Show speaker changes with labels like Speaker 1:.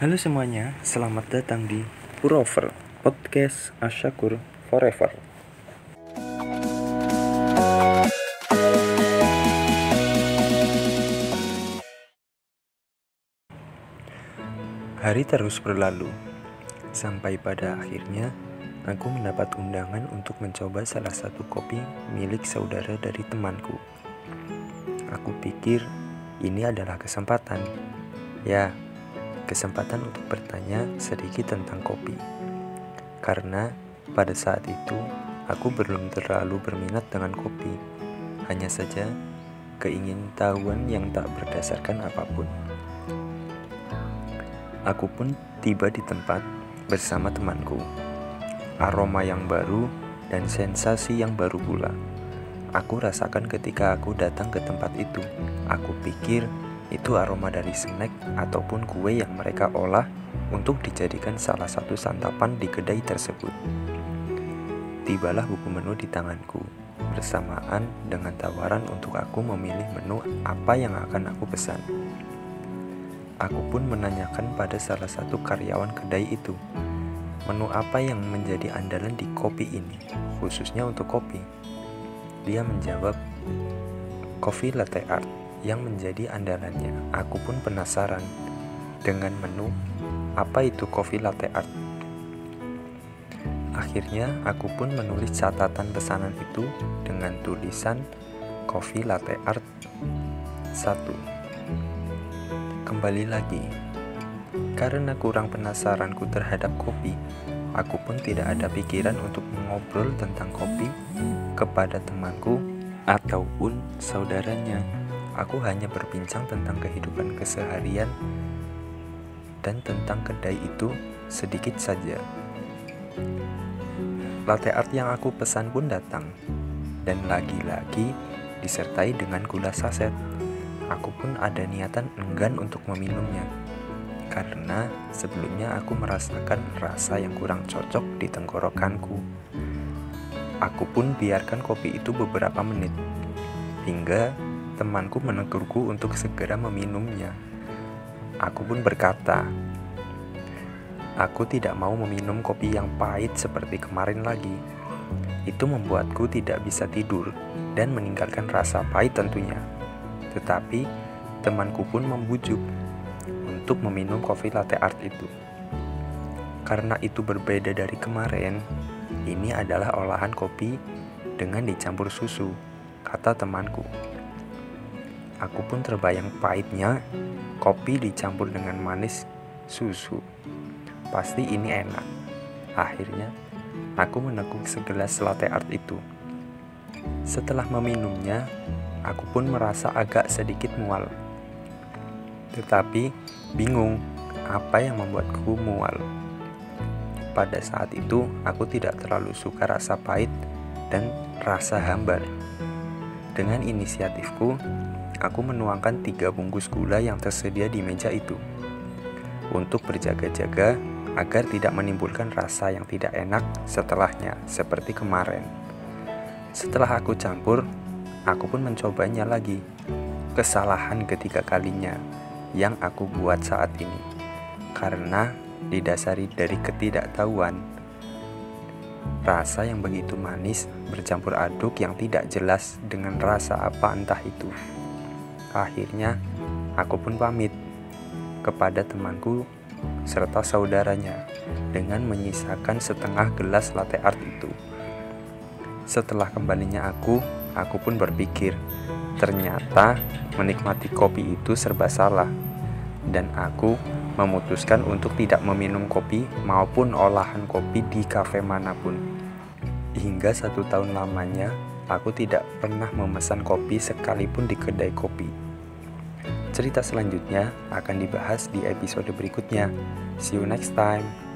Speaker 1: Halo semuanya, selamat datang di Purover Podcast Asyakur Forever. Hari terus berlalu, sampai pada akhirnya aku mendapat undangan untuk mencoba salah satu kopi milik saudara dari temanku. Aku pikir ini adalah kesempatan. Ya, kesempatan untuk bertanya sedikit tentang kopi. Karena pada saat itu aku belum terlalu berminat dengan kopi. Hanya saja keingintahuan yang tak berdasarkan apa pun. Aku pun tiba di tempat bersama temanku. Aroma yang baru dan sensasi yang baru pula. Aku rasakan ketika aku datang ke tempat itu. Aku pikir itu aroma dari snack ataupun kue yang mereka olah untuk dijadikan salah satu santapan di kedai tersebut. Tibalah buku menu di tanganku, bersamaan dengan tawaran untuk aku memilih menu apa yang akan aku pesan. Aku pun menanyakan pada salah satu karyawan kedai itu, menu apa yang menjadi andalan di kopi ini, khususnya untuk kopi. Dia menjawab, coffee latte art yang menjadi andalannya. Aku pun penasaran dengan menu apa itu coffee latte art. Akhirnya aku pun menulis catatan pesanan itu dengan tulisan coffee latte art 1 kembali lagi. Karena kurang penasaranku terhadap kopi, aku pun tidak ada pikiran untuk mengobrol tentang kopi kepada temanku ataupun saudaranya. Aku hanya berbincang tentang kehidupan keseharian dan tentang kedai itu sedikit saja. Latte art yang aku pesan pun datang, dan lagi-lagi disertai dengan gula saset aku pun ada niatan enggan untuk meminumnya. Karena sebelumnya aku merasakan rasa yang kurang cocok di tenggorokanku. Aku pun biarkan kopi itu beberapa menit. Hingga temanku menegurku untuk segera meminumnya. Aku pun berkata, Aku tidak mau meminum kopi yang pahit seperti kemarin lagi. Itu membuatku tidak bisa tidur dan meninggalkan rasa pahit tentunya. Tetapi temanku pun membujuk untuk meminum kopi latte art itu. Karena itu berbeda dari kemarin, ini adalah olahan kopi dengan dicampur susu, kata temanku. Aku pun terbayang pahitnya kopi dicampur dengan manis susu. Pasti ini enak. Akhirnya, aku meneguk segelas latte art itu. Setelah meminumnya, aku pun merasa agak sedikit mual. Tetapi bingung apa yang membuatku mual. Pada saat itu, aku tidak terlalu suka rasa pahit dan rasa hambar. Dengan inisiatifku, aku menuangkan tiga bungkus gula yang tersedia di meja itu. Untuk berjaga-jaga agar tidak menimbulkan rasa yang tidak enak setelahnya, seperti kemarin. Setelah aku campur, aku pun mencobanya lagi. Kesalahan ketiga kalinya yang aku buat saat ini. Karena didasari dari ketidaktahuan. Rasa yang begitu manis bercampur aduk yang tidak jelas dengan rasa apa entah itu. Akhirnya, aku pun pamit kepada temanku serta saudaranya dengan menyisakan setengah gelas latte art itu. Setelah kembalinya aku, Aku pun berpikir, ternyata menikmati kopi itu serba salah. Dan aku memutuskan untuk tidak meminum kopi maupun olahan kopi di kafe mana pun. Hingga satu tahun lamanya, aku tidak pernah memesan kopi sekalipun di kedai kopi. Cerita selanjutnya akan dibahas di episode berikutnya. See you next time.